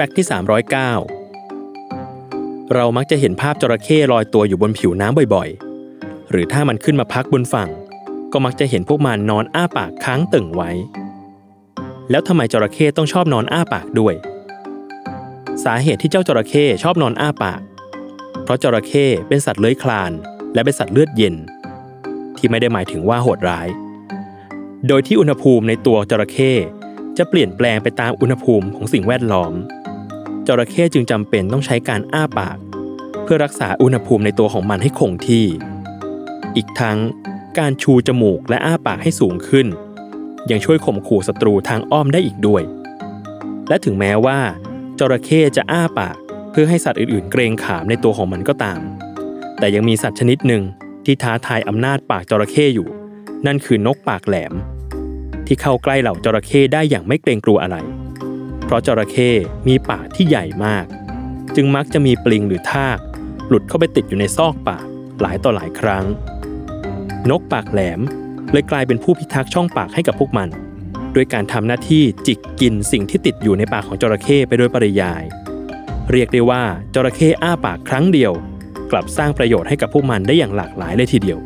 แฟกต์ที่ 309 เรามักจะเห็นภาพจระเข้ลอยตัวอยู่บนผิวน้ำบ่อยๆ หรือถ้ามันขึ้นมาพักบนฝั่ง ก็มักจะเห็นพวกมันนอนอ้าปากค้างตึงไว้ แล้วทำไมจระเข้ต้องชอบนอนอ้าปากด้วย สาเหตุที่เจ้าจระเข้ชอบนอนอ้าปาก เพราะจระเข้เป็นสัตว์เลื้อยคลาน และเป็นสัตว์เลือดเย็น ที่ไม่ได้หมายถึงว่าโหดร้าย โดยที่อุณหภูมิในตัวจระเข้จะเปลี่ยนแปลงไปตามอุณหภูมิของสิ่งแวดล้อม จระเข้จึงจำเป็นต้องใช้การอ้าปาก เพื่อรักษาอุณหภูมิในตัวของมันให้คงที่ อีกทั้งการชูจมูกและอ้าปากให้สูงขึ้น ยังช่วยข่มขู่ศัตรูทางอ้อมได้อีกด้วย และถึงแม้ว่าจระเข้จะอ้าปากเพื่อให้สัตว์อื่นๆ เกรงขามในตัวของมันก็ตาม แต่ยังมีสัตว์ชนิดหนึ่งที่ท้าทายอำนาจปากจระเข้อยู่ นั่นคือนกปากแหลม ที่เข้าใกล้เหล่าจระเข้ได้อย่างไม่เกรงกลัวอะไร เพราะจระเข้มีปากที่ใหญ่มาก จึงมักจะมีปลิงหรือทาก หลุดเข้าไปติดอยู่ในซอกปากหลายต่อหลายครั้ง นกปากแหลมเลยกลายเป็นผู้พิทักษ์ช่องปากให้กับพวกมันด้วยการทำหน้าที่จิกกินสิ่งที่ติดอยู่ในปากของจระเข้ไปโดยปริยาย เรียกได้ว่าจระเข้อ้าปากครั้งเดียว กลับสร้างประโยชน์ให้กับพวกมันได้อย่างหลากหลายเลยทีเดียว